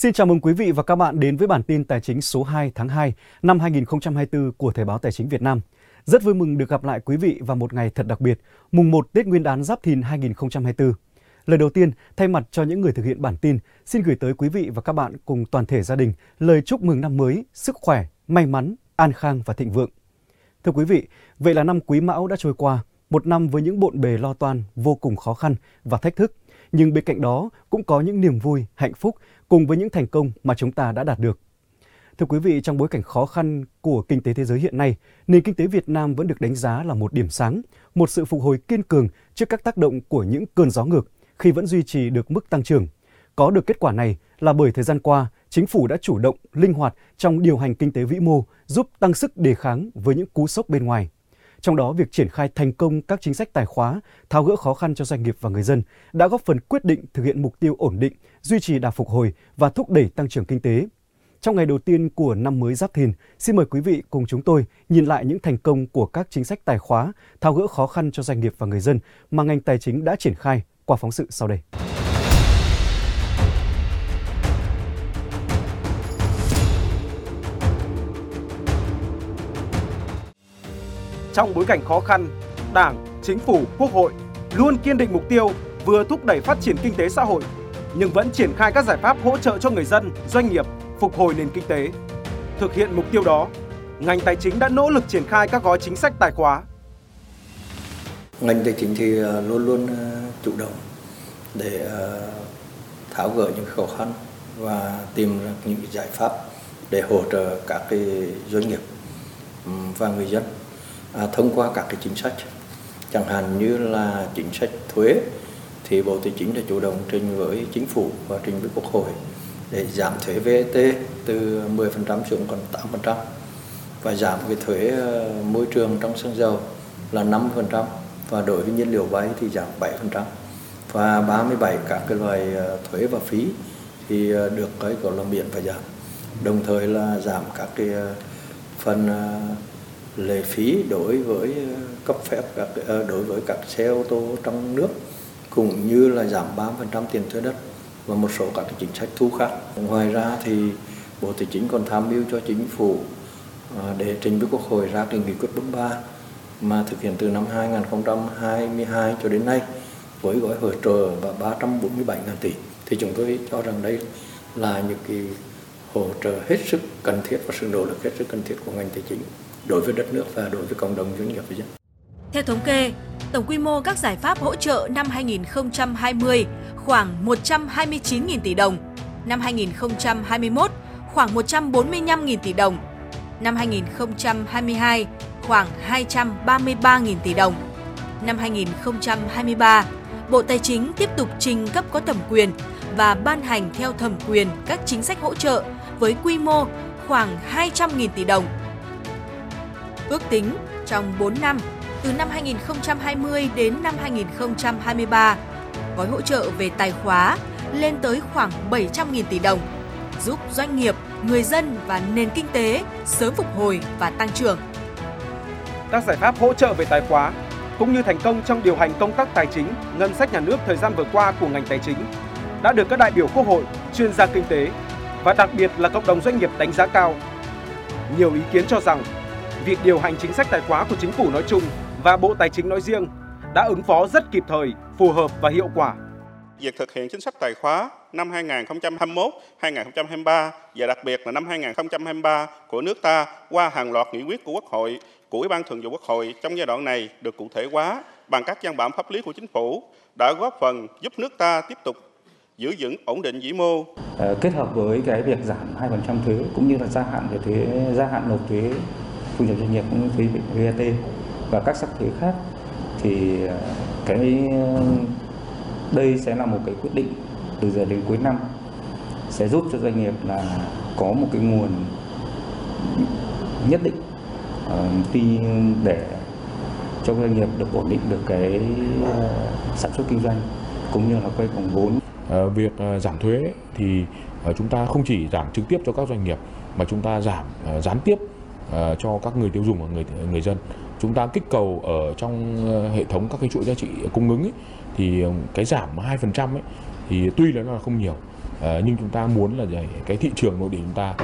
Xin chào mừng quý vị và các bạn đến với bản tin tài chính số 2 tháng 2 năm 2024 của Thời báo Tài chính Việt Nam. Rất vui mừng được gặp lại quý vị vào một ngày thật đặc biệt, mùng 1 Tết Nguyên đán Giáp Thìn 2024. Lời đầu tiên, thay mặt cho những người thực hiện bản tin, xin gửi tới quý vị và các bạn cùng toàn thể gia đình lời chúc mừng năm mới, sức khỏe, may mắn, an khang và thịnh vượng. Thưa quý vị, vậy là năm Quý Mão đã trôi qua, một năm với những bộn bề lo toan vô cùng khó khăn và thách thức. Nhưng bên cạnh đó cũng có những niềm vui, hạnh phúc cùng với những thành công mà chúng ta đã đạt được. Thưa quý vị, trong bối cảnh khó khăn của kinh tế thế giới hiện nay, nền kinh tế Việt Nam vẫn được đánh giá là một điểm sáng, một sự phục hồi kiên cường trước các tác động của những cơn gió ngược khi vẫn duy trì được mức tăng trưởng. Có được kết quả này là bởi thời gian qua, chính phủ đã chủ động, linh hoạt trong điều hành kinh tế vĩ mô, giúp tăng sức đề kháng với những cú sốc bên ngoài. Trong đó, việc triển khai thành công các chính sách tài khóa, tháo gỡ khó khăn cho doanh nghiệp và người dân đã góp phần quyết định thực hiện mục tiêu ổn định, duy trì đà phục hồi và thúc đẩy tăng trưởng kinh tế. Trong ngày đầu tiên của năm mới Giáp Thìn, xin mời quý vị cùng chúng tôi nhìn lại những thành công của các chính sách tài khóa, tháo gỡ khó khăn cho doanh nghiệp và người dân mà ngành tài chính đã triển khai qua phóng sự sau đây. Trong bối cảnh khó khăn, Đảng, Chính phủ, Quốc hội luôn kiên định mục tiêu vừa thúc đẩy phát triển kinh tế xã hội nhưng vẫn triển khai các giải pháp hỗ trợ cho người dân, doanh nghiệp phục hồi nền kinh tế. Thực hiện mục tiêu đó, ngành tài chính đã nỗ lực triển khai các gói chính sách tài khóa. Ngành tài chính thì ờ, luôn luôn ờ, chủ động để ờ, tháo gỡ những khó khăn và tìm ra những giải pháp để hỗ trợ các cái doanh nghiệp và người dân à, thông qua các cái chính sách. Chẳng hạn như là chính sách thuế thì Bộ Tài chính đã chủ động trình với chính phủ và trình với Quốc hội để giảm thuế VAT từ 10% xuống còn 8% và giảm cái thuế ờ, môi trường trong xăng dầu là 5% và đối với nhiên liệu bay thì giảm 7% và 37 các cái loại ờ, thuế và phí thì ờ, được cái gọi là miễn và giảm. Đồng thời là giảm các cái phần lệ phí đối với ờ, cấp phép các ờ, đối với các xe ô tô trong nước, cũng như là giảm 3% tiền thuế đất và một số các chính sách thu khác. Ngoài ra thì Bộ Tài chính còn tham mưu cho chính phủ ờ, để trình với Quốc hội ra cái nghị quyết 43 mà thực hiện từ năm 2022 cho đến nay với gói hỗ trợ và 347 ngàn tỷ thì chúng tôi cho rằng đây là những cái hỗ trợ hết sức cần thiết và sự nỗ lực hết sức cần thiết của ngành tài chính đối với đất nước và đối với cộng đồng doanh nghiệp với dân. Theo thống kê, tổng quy mô các giải pháp hỗ trợ năm 2020 khoảng 129.000 tỷ đồng, năm 2021 khoảng 145.000 tỷ đồng, năm 2022 khoảng 233.000 tỷ đồng. Năm 2023, Bộ Tài chính tiếp tục trình cấp có thẩm quyền và ban hành theo thẩm quyền các chính sách hỗ trợ với quy mô khoảng 200.000 tỷ đồng. Ước tính trong 4 năm, từ năm 2020 đến năm 2023, gói hỗ trợ về tài khóa lên tới khoảng 700.000 tỷ đồng, giúp doanh nghiệp, người dân và nền kinh tế sớm phục hồi và tăng trưởng. Các giải pháp hỗ trợ về tài khóa cũng như thành công trong điều hành công tác tài chính, ngân sách nhà nước thời gian vừa qua của ngành tài chính đã được các đại biểu Quốc hội, chuyên gia kinh tế và đặc biệt là cộng đồng doanh nghiệp đánh giá cao. Nhiều ý kiến cho rằng việc điều hành chính sách tài khóa của chính phủ nói chung và Bộ Tài chính nói riêng đã ứng phó rất kịp thời, phù hợp và hiệu quả. Việc thực hiện chính sách tài khóa năm 2021, 2023 và đặc biệt là năm 2023 của nước ta qua hàng loạt nghị quyết của Quốc hội, của Ủy ban Thường vụ Quốc hội trong giai đoạn này được cụ thể hóa bằng các văn bản pháp lý của chính phủ đã góp phần giúp nước ta tiếp tục giữ vững ổn định vĩ mô. À, kết hợp với cái việc giảm 2% thuế cũng như là gia hạn về thuế gia hạn nộp thuế thu nhập doanh nghiệp cũng như thuế VAT và các sắc thuế khác, thì ờ, cái ờ, đây sẽ là một cái quyết định từ giờ đến cuối năm sẽ giúp cho doanh nghiệp là có một cái nguồn nhất định ờ, tuy để cho doanh nghiệp được ổn định được cái sản xuất kinh doanh cũng như là quay vòng vốn. Việc giảm thuế thì chúng ta không chỉ giảm trực tiếp cho các doanh nghiệp mà chúng ta giảm gián tiếp Ờ, cho các người tiêu dùng và người người dân. Chúng ta kích cầu ở trong ờ, hệ thống các cái chuỗi giá trị cung ứng ấy, thì ờ, cái giảm 2% ấy thì tuy là nó là không nhiều nhưng chúng ta muốn là cái thị trường nội địa chúng ta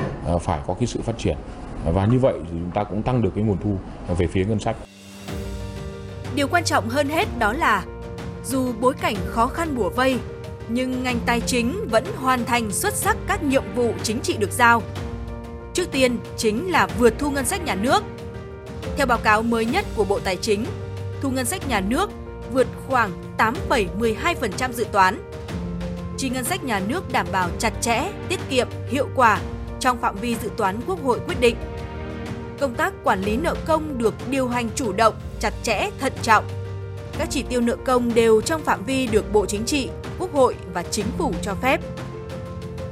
phải có cái sự phát triển và như vậy thì chúng ta cũng tăng được cái nguồn thu về phía ngân sách. Điều quan trọng hơn hết đó là dù bối cảnh khó khăn bủa vây, nhưng ngành tài chính vẫn hoàn thành xuất sắc các nhiệm vụ chính trị được giao. Trước tiên chính là vượt thu ngân sách nhà nước. Theo báo cáo mới nhất của Bộ Tài chính, thu ngân sách nhà nước vượt khoảng 8,12% dự toán. Chi ngân sách nhà nước đảm bảo chặt chẽ, tiết kiệm, hiệu quả trong phạm vi dự toán Quốc hội quyết định. Công tác quản lý nợ công được điều hành chủ động, chặt chẽ, thận trọng. Các chỉ tiêu nợ công đều trong phạm vi được Bộ Chính trị, Quốc hội và Chính phủ cho phép.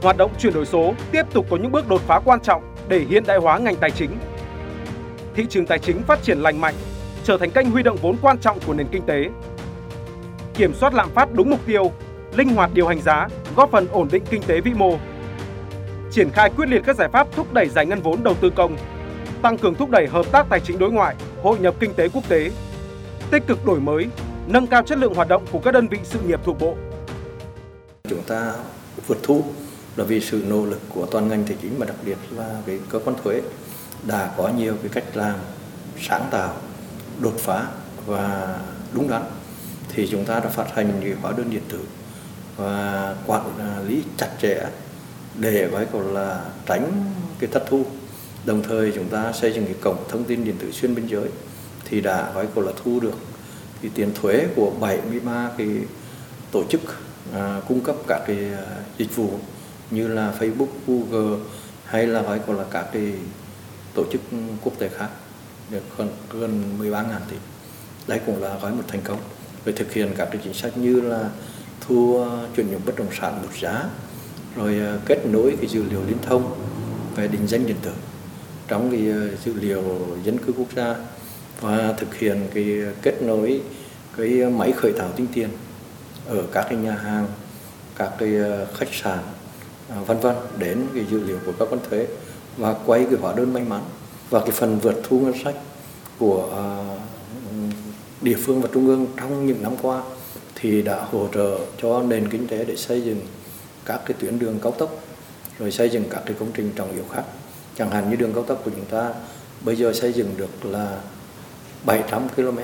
Hoạt động chuyển đổi số tiếp tục có những bước đột phá quan trọng để hiện đại hóa ngành tài chính. Thị trường tài chính phát triển lành mạnh, trở thành kênh huy động vốn quan trọng của nền kinh tế. Kiểm soát lạm phát đúng mục tiêu, linh hoạt điều hành giá, góp phần ổn định kinh tế vĩ mô. Triển khai quyết liệt các giải pháp thúc đẩy giải ngân vốn đầu tư công, tăng cường thúc đẩy hợp tác tài chính đối ngoại, hội nhập kinh tế quốc tế, tích cực đổi mới, nâng cao chất lượng hoạt động của các đơn vị sự nghiệp thuộc bộ. Chúng ta vượt thu là vì sự nỗ lực của toàn ngành tài chính và đặc biệt là cái cơ quan thuế đã có nhiều cái cách làm sáng tạo, đột phá và đúng đắn. Thì chúng ta đã phát hành cái hóa đơn điện tử và quản lý chặt chẽ để gọi là tránh cái thất thu. Đồng thời chúng ta xây dựng cái cổng thông tin điện tử xuyên biên giới thì đã gọi là thu được cái tiền thuế của 73 cái tổ chức à, cung cấp các cái à, dịch vụ như là Facebook, Google hay là gọi là các cái tổ chức quốc tế khác được gần gần 13.000 tỷ. Đây cũng là gói một thành công về thực hiện các cái chính sách như là thu ờ, chuyển nhượng bất động sản một giá rồi ờ, kết nối cái dữ liệu liên thông về định danh điện tử trong cái ờ, dữ liệu dân cư quốc gia và thực hiện cái kết nối cái máy khởi tạo tính tiền ở các cái nhà hàng, các cái khách sạn, À, vân vân đến cái dữ liệu của các quan thuế và quay cái hóa đơn may mắn và cái phần vượt thu ngân sách của à, địa phương và trung ương trong những năm qua thì đã hỗ trợ cho nền kinh tế để xây dựng các cái tuyến đường cao tốc, rồi xây dựng các cái công trình trọng yếu khác. Chẳng hạn như đường cao tốc của chúng ta bây giờ xây dựng được là 700 km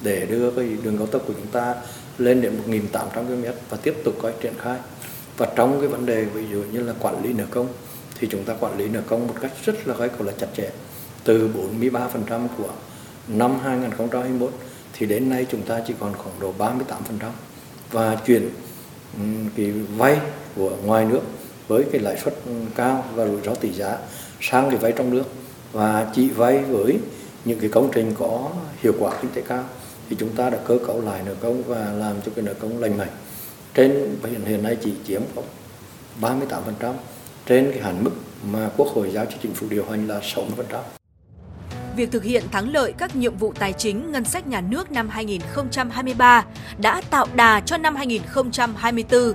để đưa cái đường cao tốc của chúng ta lên đến 1.800 km và tiếp tục có triển khai và trong cái vấn đề ví dụ như là quản lý nợ công, thì chúng ta quản lý nợ công một cách rất là, gọi là chặt chẽ. Từ 43% của năm 2021 thì đến nay chúng ta chỉ còn khoảng độ 38% và chuyển cái vay của ngoài nước với cái lãi suất cao và rủi ro tỷ giá sang cái vay trong nước. Và chỉ vay với những cái công trình có hiệu quả kinh tế cao thì chúng ta đã cơ cấu lại nợ công và làm cho cái nợ công lành mạnh trên hiện hiện nay chỉ chiếm có 38% trên cái hạn mức mà quốc hội giao cho chính phủ điều hành là 60%. Việc thực hiện thắng lợi các nhiệm vụ tài chính ngân sách nhà nước năm 2023 đã tạo đà cho năm 2024.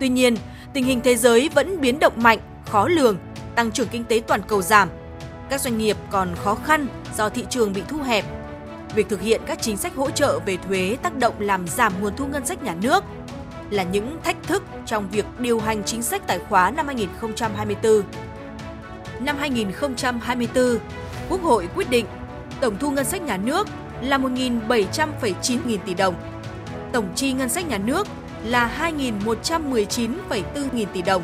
Tuy nhiên, tình hình thế giới vẫn biến động mạnh, khó lường, tăng trưởng kinh tế toàn cầu giảm. Các doanh nghiệp còn khó khăn do thị trường bị thu hẹp. Việc thực hiện các chính sách hỗ trợ về thuế tác động làm giảm nguồn thu ngân sách nhà nước là những thách thức trong việc điều hành chính sách tài khóa năm 2024. Năm 2024, Quốc hội quyết định tổng thu ngân sách nhà nước là 1.700,9 nghìn tỷ đồng. Tổng chi ngân sách nhà nước là 2.119,4 nghìn tỷ đồng.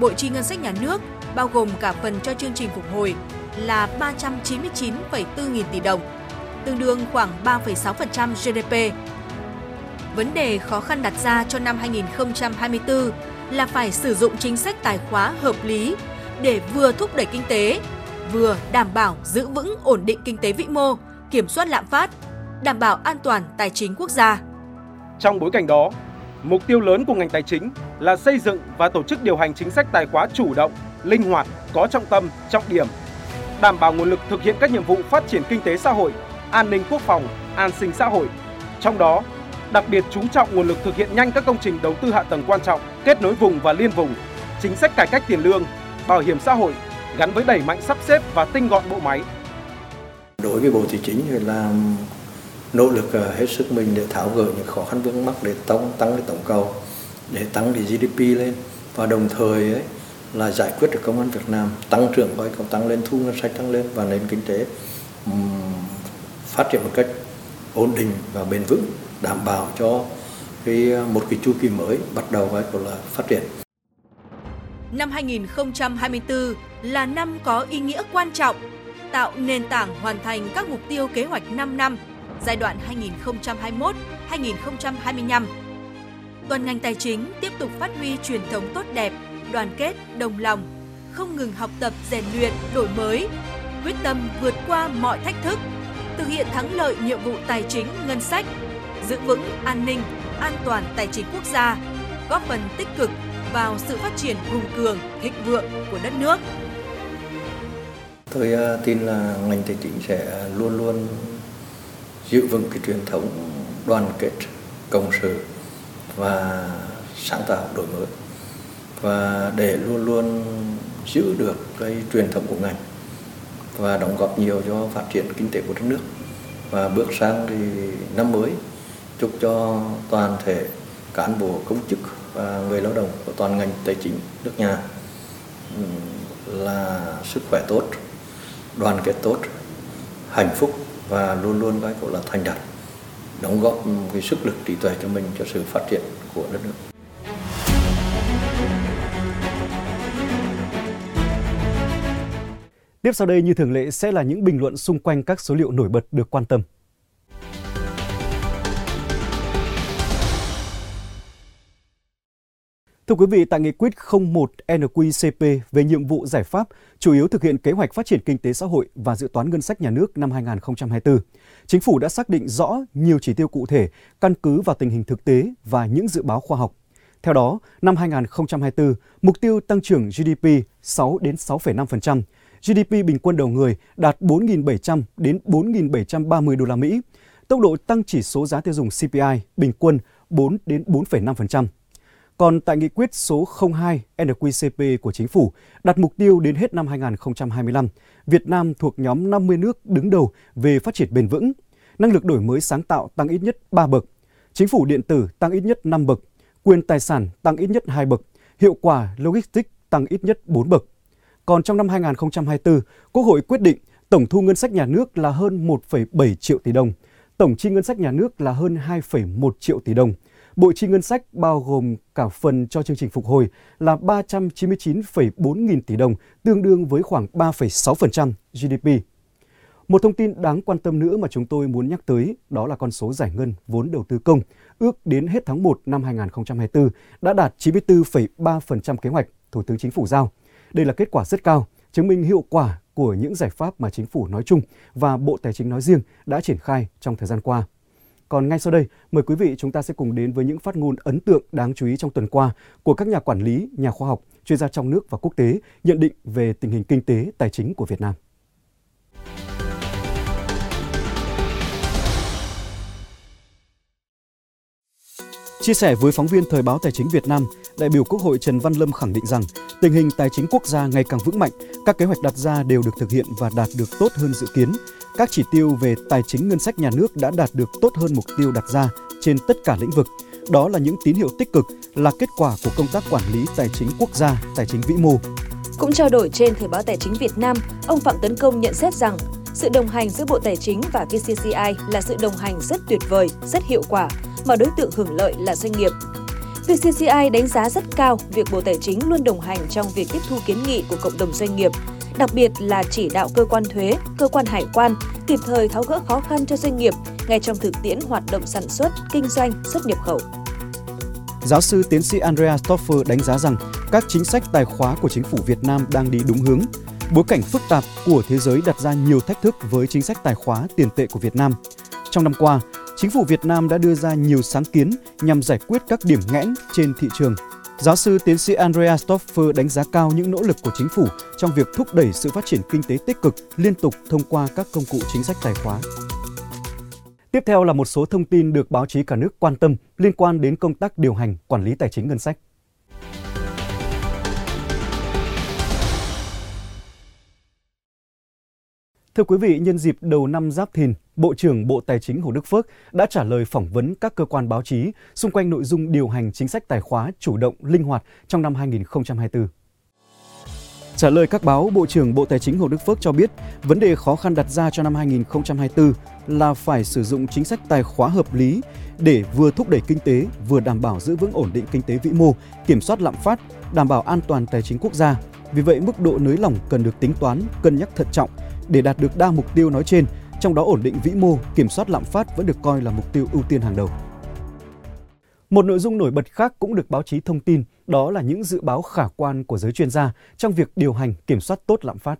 Bộ chi ngân sách nhà nước bao gồm cả phần cho chương trình phục hồi là 399,4 nghìn tỷ đồng, tương đương khoảng 3,6% GDP. Vấn đề khó khăn đặt ra cho năm 2024 là phải sử dụng chính sách tài khóa hợp lý để vừa thúc đẩy kinh tế, vừa đảm bảo giữ vững ổn định kinh tế vĩ mô, kiểm soát lạm phát, đảm bảo an toàn tài chính quốc gia. Trong bối cảnh đó, mục tiêu lớn của ngành tài chính là xây dựng và tổ chức điều hành chính sách tài khóa chủ động, linh hoạt, có trọng tâm, trọng điểm, đảm bảo nguồn lực thực hiện các nhiệm vụ phát triển kinh tế xã hội, an ninh quốc phòng, an sinh xã hội. Trong đó, đặc biệt chú trọng nguồn lực thực hiện nhanh các công trình đầu tư hạ tầng quan trọng, kết nối vùng và liên vùng, chính sách cải cách tiền lương, bảo hiểm xã hội gắn với đẩy mạnh sắp xếp và tinh gọn bộ máy. Đối với Bộ Tài chính thì là nỗ lực ờ, hết sức mình để tháo gỡ những khó khăn vướng mắc để tăng tăng cái tổng cầu, để tăng cái GDP lên. Và đồng thời ấy, là giải quyết được công an Việt Nam tăng trưởng coi cầu tăng lên thu ngân sách tăng lên và nền kinh tế um, phát triển một cách ổn định và bền vững đảm bảo cho cái một cái chu kỳ mới bắt đầu gọi là phát triển. Năm 2024 là năm có ý nghĩa quan trọng, tạo nền tảng hoàn thành các mục tiêu kế hoạch 5 năm giai đoạn 2021-2025. Toàn ngành tài chính tiếp tục phát huy truyền thống tốt đẹp, đoàn kết, đồng lòng, không ngừng học tập, rèn luyện, đổi mới, quyết tâm vượt qua mọi thách thức, thực hiện thắng lợi nhiệm vụ tài chính ngân sách, giữ vững an ninh, an toàn tài chính quốc gia, góp phần tích cực vào sự phát triển hùng cường, thịnh vượng của đất nước. Tôi ờ, tin là ngành tài chính sẽ luôn luôn giữ vững cái truyền thống đoàn kết, cộng sự và sáng tạo đổi mới và để luôn luôn giữ được cái truyền thống của ngành và đóng góp nhiều cho phát triển kinh tế của đất nước và bước sang thì năm mới chúc cho toàn thể cán bộ, công chức và người lao động của toàn ngành tài chính nước nhà là sức khỏe tốt, đoàn kết tốt, hạnh phúc và luôn luôn cái gọi là thành đạt, đóng góp cái sức lực trí tuệ cho mình cho sự phát triển của đất nước Tiếp sau đây, như thường lệ, sẽ là những bình luận xung quanh các số liệu nổi bật được quan tâm. Thưa quý vị, tại nghị quyết 01 NQCP về nhiệm vụ giải pháp chủ yếu thực hiện kế hoạch phát triển kinh tế xã hội và dự toán ngân sách nhà nước năm 2024, Chính phủ đã xác định rõ nhiều chỉ tiêu cụ thể căn cứ vào tình hình thực tế và những dự báo khoa học. Theo đó, năm 2024, mục tiêu tăng trưởng GDP 6 đến 6,5%, GDP bình quân đầu người đạt 4.700 đến 4.730 đô la Mỹ. Tốc độ tăng chỉ số giá tiêu dùng CPI bình quân 4 đến 4,5%. Còn tại nghị quyết số 02 NQCP của chính phủ đặt mục tiêu đến hết năm 2025, Việt Nam thuộc nhóm 50 nước đứng đầu về phát triển bền vững, năng lực đổi mới sáng tạo tăng ít nhất 3 bậc, chính phủ điện tử tăng ít nhất 5 bậc, quyền tài sản tăng ít nhất 2 bậc, hiệu quả logistics tăng ít nhất 4 bậc. Còn trong năm 2024, Quốc hội quyết định tổng thu ngân sách nhà nước là hơn 1,7 triệu tỷ đồng, tổng chi ngân sách nhà nước là hơn 2,1 triệu tỷ đồng. Bộ chi ngân sách bao gồm cả phần cho chương trình phục hồi là 399,4 nghìn tỷ đồng, tương đương với khoảng 3,6% GDP. Một thông tin đáng quan tâm nữa mà chúng tôi muốn nhắc tới đó là con số giải ngân vốn đầu tư công ước đến hết tháng 1 năm 2024 đã đạt 94,3% kế hoạch Thủ tướng Chính phủ giao. Đây là kết quả rất cao, chứng minh hiệu quả của những giải pháp mà chính phủ nói chung và Bộ Tài chính nói riêng đã triển khai trong thời gian qua. Còn ngay sau đây, mời quý vị chúng ta sẽ cùng đến với những phát ngôn ấn tượng đáng chú ý trong tuần qua của các nhà quản lý, nhà khoa học, chuyên gia trong nước và quốc tế nhận định về tình hình kinh tế, tài chính của Việt Nam. Chia sẻ với phóng viên Thời báo Tài chính Việt Nam, đại biểu Quốc hội Trần Văn Lâm khẳng định rằng tình hình tài chính quốc gia ngày càng vững mạnh, các kế hoạch đặt ra đều được thực hiện và đạt được tốt hơn dự kiến. Các chỉ tiêu về tài chính ngân sách nhà nước đã đạt được tốt hơn mục tiêu đặt ra trên tất cả lĩnh vực. Đó là những tín hiệu tích cực, là kết quả của công tác quản lý tài chính quốc gia, tài chính vĩ mô. Cũng trao đổi trên Thời báo Tài chính Việt Nam, ông Phạm Tấn Công nhận xét rằng sự đồng hành giữa Bộ Tài chính và VCCI là sự đồng hành rất tuyệt vời, rất hiệu quả, mà đối tượng hưởng lợi là doanh nghiệp. VCCI đánh giá rất cao việc Bộ Tài chính luôn đồng hành trong việc tiếp thu kiến nghị của cộng đồng doanh nghiệp, đặc biệt là chỉ đạo cơ quan thuế, cơ quan hải quan kịp thời tháo gỡ khó khăn cho doanh nghiệp ngay trong thực tiễn hoạt động sản xuất, kinh doanh, xuất nhập khẩu. Giáo sư tiến sĩ Andrea Stoffer đánh giá rằng các chính sách tài khóa của chính phủ Việt Nam đang đi đúng hướng. Bối cảnh phức tạp của thế giới đặt ra nhiều thách thức với chính sách tài khóa tiền tệ của Việt Nam. Trong năm qua, chính phủ Việt Nam đã đưa ra nhiều sáng kiến nhằm giải quyết các điểm nghẽn trên thị trường. Giáo sư tiến sĩ Andrea Stoffer đánh giá cao những nỗ lực của chính phủ trong việc thúc đẩy sự phát triển kinh tế tích cực liên tục thông qua các công cụ chính sách tài khóa. Tiếp theo là một số thông tin được báo chí cả nước quan tâm liên quan đến công tác điều hành, quản lý tài chính ngân sách. Thưa quý vị, nhân dịp đầu năm Giáp Thìn, Bộ trưởng Bộ Tài chính Hồ Đức Phước đã trả lời phỏng vấn các cơ quan báo chí xung quanh nội dung điều hành chính sách tài khóa chủ động, linh hoạt trong năm 2024. Trả lời các báo, Bộ trưởng Bộ Tài chính Hồ Đức Phước cho biết, vấn đề khó khăn đặt ra cho năm 2024 là phải sử dụng chính sách tài khóa hợp lý để vừa thúc đẩy kinh tế, vừa đảm bảo giữ vững ổn định kinh tế vĩ mô, kiểm soát lạm phát, đảm bảo an toàn tài chính quốc gia. Vì vậy, mức độ nới lỏng cần được tính toán, cân nhắc thận trọng để đạt được đa mục tiêu nói trên, trong đó ổn định vĩ mô, kiểm soát lạm phát vẫn được coi là mục tiêu ưu tiên hàng đầu. Một nội dung nổi bật khác cũng được báo chí thông tin, đó là những dự báo khả quan của giới chuyên gia trong việc điều hành kiểm soát tốt lạm phát.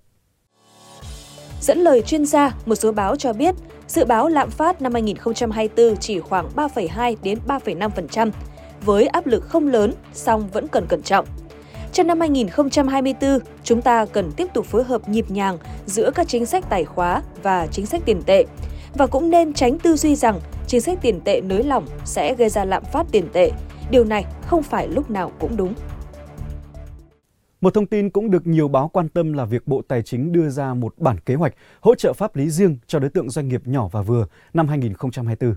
Dẫn lời chuyên gia, một số báo cho biết, dự báo lạm phát năm 2024 chỉ khoảng 3,2 đến 3,5%, với áp lực không lớn, song vẫn cần cẩn trọng. Trong năm 2024, chúng ta cần tiếp tục phối hợp nhịp nhàng giữa các chính sách tài khóa và chính sách tiền tệ và cũng nên tránh tư duy rằng chính sách tiền tệ nới lỏng sẽ gây ra lạm phát tiền tệ. Điều này không phải lúc nào cũng đúng. Một thông tin cũng được nhiều báo quan tâm là việc Bộ Tài chính đưa ra một bản kế hoạch hỗ trợ pháp lý riêng cho đối tượng doanh nghiệp nhỏ và vừa năm 2024.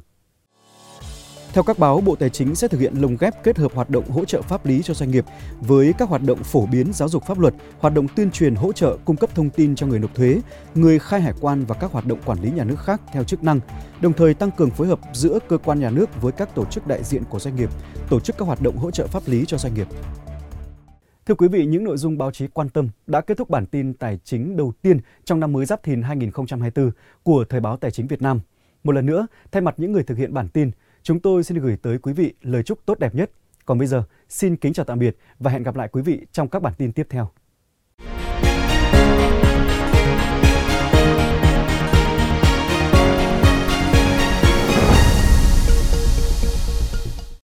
Theo các báo, Bộ Tài chính sẽ thực hiện lồng ghép kết hợp hoạt động hỗ trợ pháp lý cho doanh nghiệp với các hoạt động phổ biến giáo dục pháp luật, hoạt động tuyên truyền hỗ trợ cung cấp thông tin cho người nộp thuế, người khai hải quan và các hoạt động quản lý nhà nước khác theo chức năng, đồng thời tăng cường phối hợp giữa cơ quan nhà nước với các tổ chức đại diện của doanh nghiệp, tổ chức các hoạt động hỗ trợ pháp lý cho doanh nghiệp. Thưa quý vị, những nội dung báo chí quan tâm đã kết thúc bản tin tài chính đầu tiên trong năm mới Giáp Thìn 2024 của Thời báo Tài chính Việt Nam. Một lần nữa, thay mặt những người thực hiện bản tin, Chúng tôi xin gửi tới quý vị lời chúc tốt đẹp nhất. Còn bây giờ, xin kính chào tạm biệt và hẹn gặp lại quý vị trong các bản tin tiếp theo.